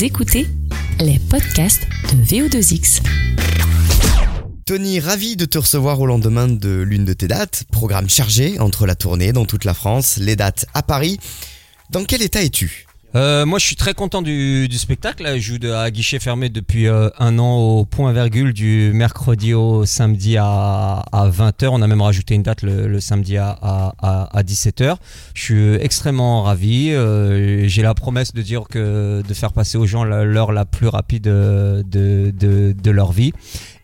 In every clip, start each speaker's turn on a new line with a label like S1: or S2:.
S1: Vous les podcasts de VO2X.
S2: Tony, ravi de te recevoir au lendemain de l'une de tes dates. Programme chargé entre la tournée dans toute la France, les dates à Paris. Dans quel état es-tu?
S3: Euh, moi, je suis très content du, spectacle. Je joue à guichet fermé depuis euh, un an au point virgule du mercredi au samedi à, à 20h. On a même rajouté une date le, le samedi à, à, à, à 17h. Je suis extrêmement ravi. Euh, J'ai la promesse de dire que de faire passer aux gens l'heure la plus rapide de, de, de leur vie.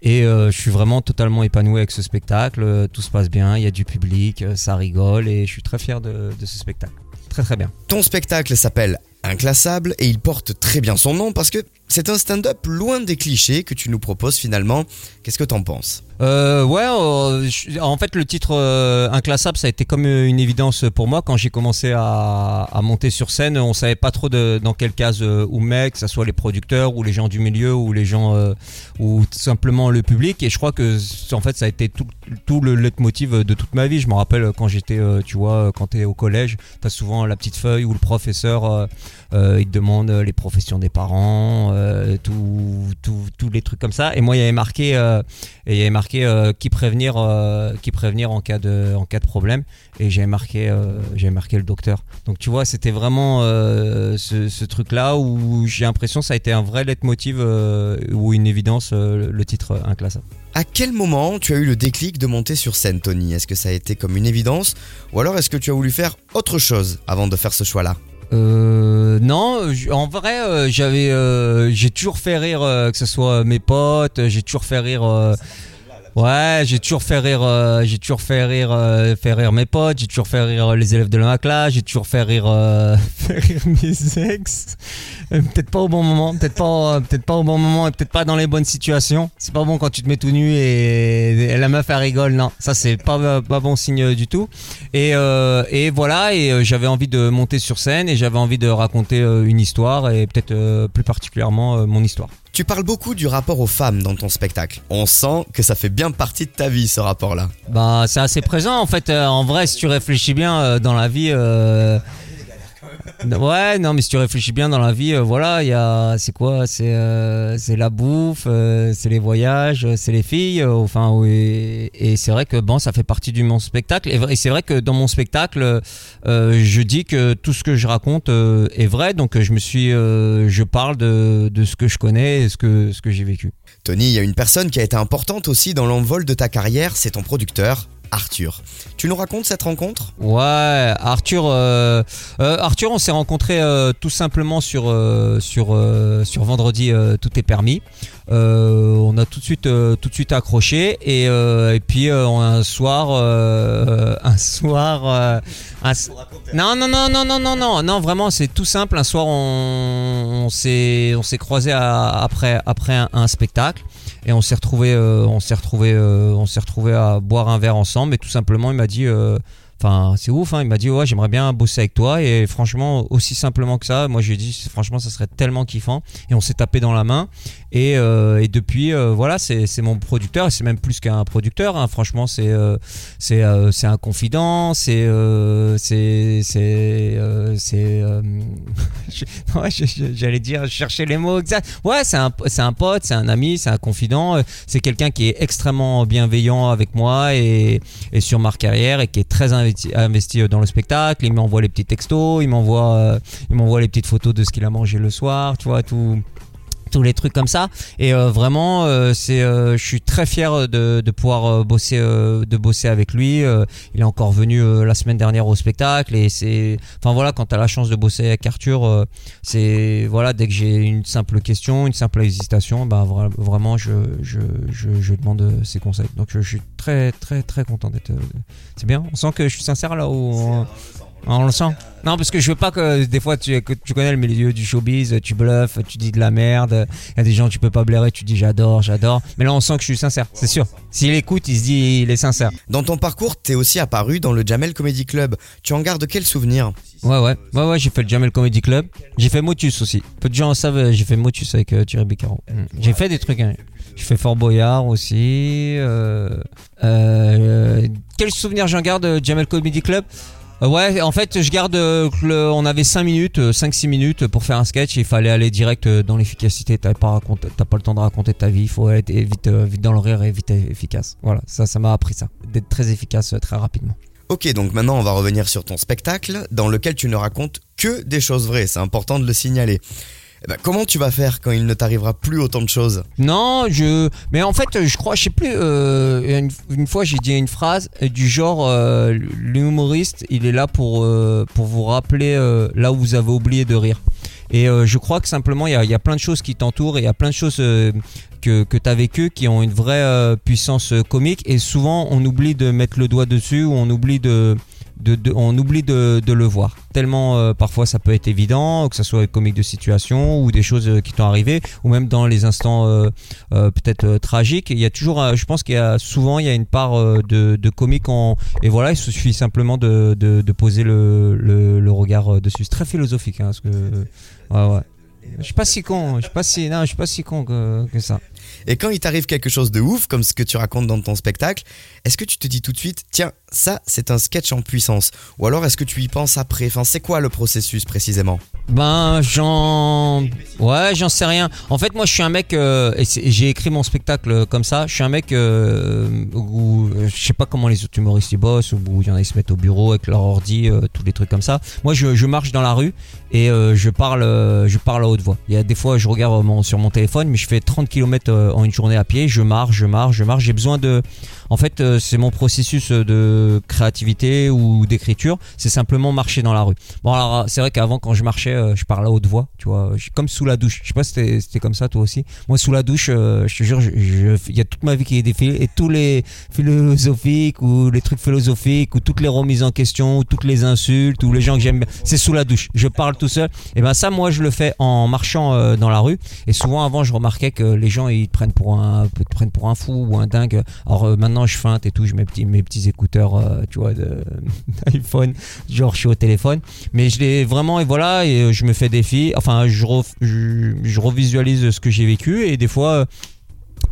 S3: Et je suis vraiment totalement épanoui avec ce spectacle. Tout se passe bien, il y a du public, ça rigole et je suis très fier de, de ce spectacle. Très très bien.
S2: Ton spectacle s'appelle Inclassable et il porte très bien son nom parce que c'est un stand-up loin des clichés que tu nous proposes finalement. Qu'est-ce que t'en penses?
S3: Euh, ouais, euh, en fait, le titre euh, Inclassable, ça a été comme une évidence pour moi quand j'ai commencé à, monter sur scène. On savait pas trop dans quelle case où mettre, que ce soit les producteurs ou les gens du milieu ou les gens ou simplement le public. Et je crois que en fait, ça a été tout, le leitmotiv de toute ma vie. Je me rappelle quand j'étais, tu vois, quand t'es au collège, t'as souvent la petite feuille où le professeur il te demande les professions des parents, euh, tous les trucs comme ça. Et moi, il y avait marqué. euh, marqué euh, qui prévenir euh, qui prévenir en cas de en cas de problème. Et j'avais marqué j'avais marqué le docteur. Donc tu vois c'était vraiment ce, ce truc là où j'ai l'impression ça a été un vrai leitmotiv ou une évidence le titre inclassable.
S2: À quel moment tu as eu le déclic de monter sur scène, Tony? Est-ce que ça a été comme une évidence? Ou alors est-ce que tu as voulu faire autre chose avant de faire ce choix-là?
S3: Euh, non, en vrai, euh, j'avais, euh, j'ai toujours fait rire, euh, que ce soit mes potes, j'ai toujours fait rire. Euh, ouais, j'ai toujours fait rire, euh, j'ai toujours fait rire, euh, fait rire mes potes, j'ai toujours fait rire les élèves de ma classe, j'ai toujours fait rire, euh, fait rire mes ex. Euh, peut-être pas au bon moment, peut-être pas, euh, peut-être pas au bon moment et peut-être pas dans les bonnes situations. C'est pas bon quand tu te mets tout nu et, la meuf elle rigole. Non, ça c'est pas pas bon signe du tout. Et, euh, et voilà, et euh, j'avais envie de monter sur scène et j'avais envie de raconter euh, une histoire et peut-être euh, plus particulièrement euh, mon histoire.
S2: Tu parles beaucoup du rapport aux femmes dans ton spectacle. On sent que ça fait bien partie de ta vie ce rapport-là.
S3: Bah, c'est assez présent en fait. Euh, en vrai, si tu réfléchis bien euh, dans la vie. euh, Ouais, non, mais si tu réfléchis bien dans la vie, euh, voilà, il y a, c'est quoi, c'est, euh, c'est la bouffe, euh, c'est les voyages, c'est les filles, enfin, oui, et c'est vrai que bon, ça fait partie du mon spectacle, et, c'est vrai que dans mon spectacle, je dis que tout ce que je raconte est vrai, donc je me suis, je parle de, de ce que je connais, et ce que, ce que j'ai vécu.
S2: Tony, il y a une personne qui a été importante aussi dans l'envol de ta carrière, c'est ton producteur, Arthur. Tu nous racontes cette rencontre?
S3: Ouais, Arthur, euh, euh, Arthur, on s'est rencontré tout simplement sur euh, euh, vendredi. euh, tout est permis. Euh, on a tout de suite euh, tout de suite accroché et euh, puis un soir un soir un non non non non non non non non vraiment c'est tout simple. Un soir on, s'est on s'est croisé après après un, spectacle et on s'est retrouvé on s'est retrouvé on s'est retrouvé à boire un verre ensemble et tout simplement il m'a dit Enfin, c'est ouf, hein. il m'a dit ouais, j'aimerais bien bosser avec toi et franchement aussi simplement que ça, moi j'ai dit franchement ça serait tellement kiffant et on s'est tapé dans la main et, euh, et depuis euh, voilà c'est mon producteur et c'est même plus qu'un producteur, hein. franchement c'est euh, c'est un confident, c'est c'est j'allais dire chercher les mots exacts, ouais c'est un un pote, c'est un ami, c'est un confident, c'est quelqu'un qui est extrêmement bienveillant avec moi et et sur ma carrière et qui est très investi, investi dans le spectacle. Il m'envoie les petits textos, il m'envoie, il m'envoie les petites photos de ce qu'il a mangé le soir, tu vois, tout les trucs comme ça. Et euh, vraiment euh, c'est euh, je suis très fier de, de pouvoir bosser de bosser avec lui il est encore venu la semaine dernière au spectacle et c'est enfin voilà quand tu as la chance de bosser avec Arthur c'est voilà dès que j'ai une simple question une simple hésitation bah vra- vraiment je je, je, je demande ses conseils. Donc je, je suis très très très content d'être c'est bien. On sent que je suis sincère là où on le sent. Non, parce que je veux pas que des fois tu, que tu connais le milieu du showbiz, tu bluffes, tu dis de la merde. Il y a des gens tu peux pas blairer, tu dis j'adore, j'adore. Mais là on sent que je suis sincère, c'est sûr. S'il écoute, il se dit il est sincère.
S2: Dans ton parcours, t'es aussi apparu dans le Jamel Comedy Club. Tu en gardes quel souvenir?
S3: Ouais ouais, ouais ouais, j'ai fait le Jamel Comedy Club. J'ai fait Motus aussi. Peu de gens savent, j'ai fait Motus avec euh, Thierry Beccaro. Mm. J'ai fait des trucs. hein. J'ai fait Fort Boyard aussi. Euh, euh, quel souvenir j'en garde de Jamel Comedy Club? Ouais, en fait, je garde. euh, le- on avait 5 minutes, 5-6 minutes pour faire un sketch. et Il fallait aller direct euh, dans l'efficacité. T'as pas, pas le temps de raconter ta vie. Il faut être vite, euh, vite dans le rire et vite efficace. Voilà, ça, ça m'a appris ça. D'être très efficace euh, très rapidement.
S2: Ok, donc maintenant on va revenir sur ton spectacle dans lequel tu ne racontes que des choses vraies, c'est important de le signaler. Eh ben, comment tu vas faire quand il ne t'arrivera plus autant de choses?
S3: Non, je. Mais en fait, je crois, je sais plus. euh, une, fois, j'ai dit une phrase euh, du genre euh, l'humoriste, il est là pour pour vous rappeler là où vous avez oublié de rire. Et je crois que simplement, il y a, plein de choses qui t'entourent et il y a plein de choses que, que tu as vécues qui ont une vraie puissance comique. Et souvent, on oublie de mettre le doigt dessus ou on oublie de. On oublie de, le voir. Tellement euh, parfois ça peut être évident, que ce soit comique de situation ou des choses euh, qui t'ont arrivé, ou même dans les instants euh, peut-être tragiques. Il y a toujours, je pense qu'il y a souvent il y a une part de, comique en et voilà, il suffit simplement de, poser le, regard dessus. C'est très philosophique, hein, parce que ouais ouais. Je suis pas si con, je suis pas si suis pas si con que, que ça.
S2: Et quand il t'arrive quelque chose de ouf, comme ce que tu racontes dans ton spectacle, est-ce que tu te dis tout de suite, tiens, ça c'est un sketch en puissance? Ou alors est-ce que tu y penses après? Enfin, c'est quoi le processus précisément?
S3: Ben j'en ouais j'en sais rien. En fait moi je suis un mec euh, j'ai écrit mon spectacle euh, comme ça. Je suis un mec euh, où je sais pas comment les autres humoristes ils bossent où il y en a ils se mettent au bureau avec leur ordi tous les trucs comme ça. Moi je, marche dans la rue et je parle je parle à haute voix. Il y a des fois je regarde mon, sur mon téléphone mais je fais 30 km en une journée à pied. Je marche je marche je marche. J'ai besoin de en fait euh, c'est mon processus de créativité ou d'écriture. C'est simplement marcher dans la rue. Bon alors c'est vrai qu'avant quand je marchais euh, je parlais à haute voix, tu vois, comme sous la douche. Je sais pas si c'était comme ça toi aussi. Moi sous la douche, euh, je te jure, il y a toute ma vie qui est défilée et tous les philosophiques ou les trucs philosophiques ou toutes les remises en question ou toutes les insultes ou les gens que j'aime bien, c'est sous la douche. Je parle tout seul. Et ben ça moi je le fais en marchant euh, dans la rue et souvent avant je remarquais que les gens ils te prennent pour un te prennent pour un fou ou un dingue. Alors euh, maintenant je feinte et tout, je mets mes petits écouteurs euh, tu vois de iPhone, genre je suis au téléphone. Mais je l'ai vraiment et voilà et euh, je me fais des filles. Enfin je, je, revisualise ce que j'ai vécu et des fois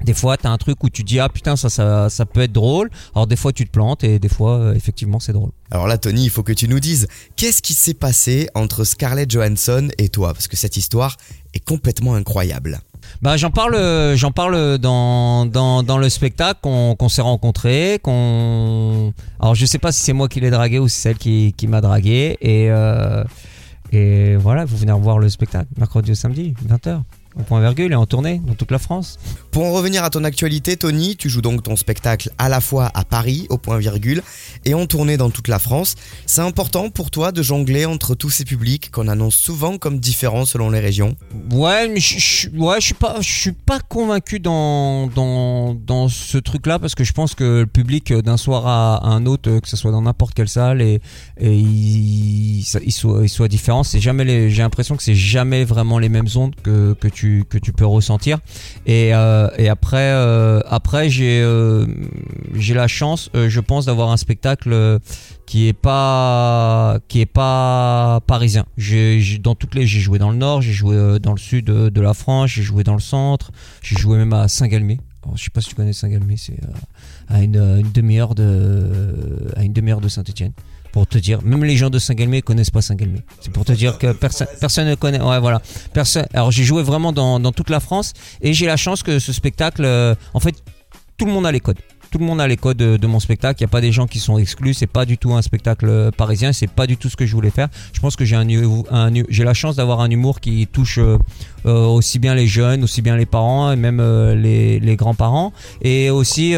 S3: des fois t'as un truc où tu dis ah putain ça, ça ça peut être drôle. Alors des fois tu te plantes et des fois effectivement c'est drôle.
S2: Alors là, Tony, il faut que tu nous dises, qu'est-ce qui s'est passé entre Scarlett Johansson et toi? Parce que cette histoire est complètement incroyable.
S3: Bah j'en parle, euh, j'en parle dans, dans, dans le spectacle qu'on s'est rencontrés, qu'on. Alors je sais pas si c'est moi qui l'ai dragué ou si c'est elle qui, qui m'a dragué et euh, et voilà, vous venez revoir le spectacle mercredi au samedi 20h. Au point virgule et en tournée dans toute la France.
S2: Pour en revenir à ton actualité, Tony, tu joues donc ton spectacle à la fois à Paris, au point virgule, et en tournée dans toute la France. C'est important pour toi de jongler entre tous ces publics qu'on annonce souvent comme différents selon les régions?
S3: Ouais, mais je, je- ouais, je suis pas, je suis pas convaincu dans dans dans ce truc-là parce que je pense que le public euh, d'un soir à, à un autre, euh, que ce soit dans n'importe quelle salle et et il, il soit il soit différent. C'est jamais les, j'ai l'impression que c'est jamais vraiment les mêmes ondes que que tu que tu peux ressentir. Et euh, et après euh, après j'ai euh, j'ai la chance, je pense, d'avoir un spectacle. qui est pas qui est pas parisien. J'ai dans toutes les j'ai joué dans le nord, j'ai joué dans le sud de la France, j'ai joué dans le centre, j'ai joué même à Saint-Galmier. Je sais pas si tu connais Saint-Galmier, c'est à une, une demi-heure de à une demi-heure de Saint-Étienne. Pour te dire, même les gens de Saint-Galmier connaissent pas Saint-Galmier. C'est pour te dire que personne personne ne connaît. Ouais, voilà. Personne. Alors j'ai joué vraiment dans, dans toute la France et j'ai la chance que ce spectacle, euh, en fait, tout le monde a les codes tout le monde a les codes de, mon spectacle. Il n'y a pas des gens qui sont exclus. C'est pas du tout un spectacle euh, parisien. C'est pas du tout ce que je voulais faire. Je pense que j'ai un, j'ai la chance d'avoir un humour qui touche euh, aussi bien les jeunes, aussi bien les parents et même les, les grands-parents. Et aussi,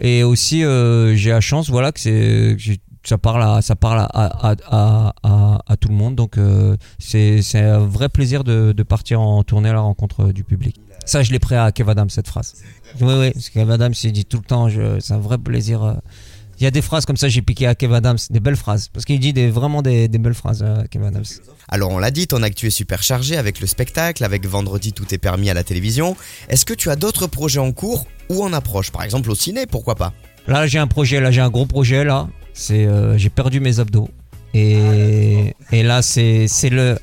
S3: et aussi, j'ai la chance, voilà, que c'est ça parle à ça parle à, à, à, à, à tout le monde. Donc euh, c'est un vrai plaisir de, de partir en tournée à la rencontre du public. Ça je l'ai pris à Kev Adams cette phrase. Oui oui. Parce que Kev Adams il dit tout le temps c'est un vrai plaisir euh. il y a des phrases comme ça j'ai piqué à Kev Adams des belles phrases. Parce qu'il dit des, vraiment des, des belles phrases euh, Kev Adams.
S2: Alors on l'a dit, ton actu est super chargé avec le spectacle, avec Vendredi tout est permis à la télévision. Est-ce que tu as d'autres projets en cours ou en approche? Par exemple au ciné, pourquoi pas?
S3: Là, j'ai un projet, là, j'ai un gros projet, là. C'est, euh, j'ai perdu mes abdos. Et, et là, c'est, c'est le.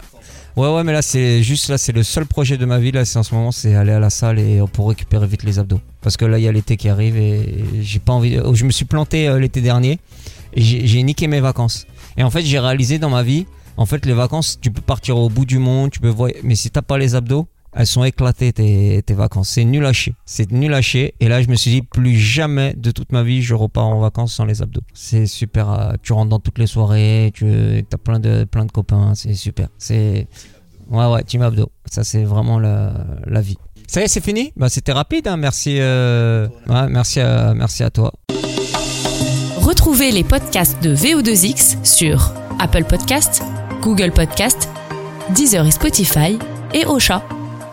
S3: Ouais, ouais, mais là, c'est juste, là, c'est le seul projet de ma vie, là, c'est en ce moment, c'est aller à la salle et pour récupérer vite les abdos. Parce que là, il y a l'été qui arrive et j'ai pas envie. Je me suis planté euh, l'été dernier et j'ai, niqué mes vacances. Et en fait, j'ai réalisé dans ma vie, en fait, les vacances, tu peux partir au bout du monde, tu peux voir, mais si t'as pas les abdos, elles sont éclatées tes, tes vacances. C'est nul à chier. C'est nul à chier. Et là, je me suis dit, plus jamais de toute ma vie, je repars en vacances sans les abdos. C'est super. euh, Tu rentres dans toutes les soirées, tu as plein de, plein de copains. C'est super. C'est. Ouais, ouais, team abdos. Ça, c'est vraiment la, la vie. Ça y est, c'est fini? Bah, C'était rapide. Hein. Merci, euh, merci, à, merci à toi.
S1: Retrouvez les podcasts de VO2X sur Apple Podcasts, Google Podcasts, Deezer et Spotify et Ocha.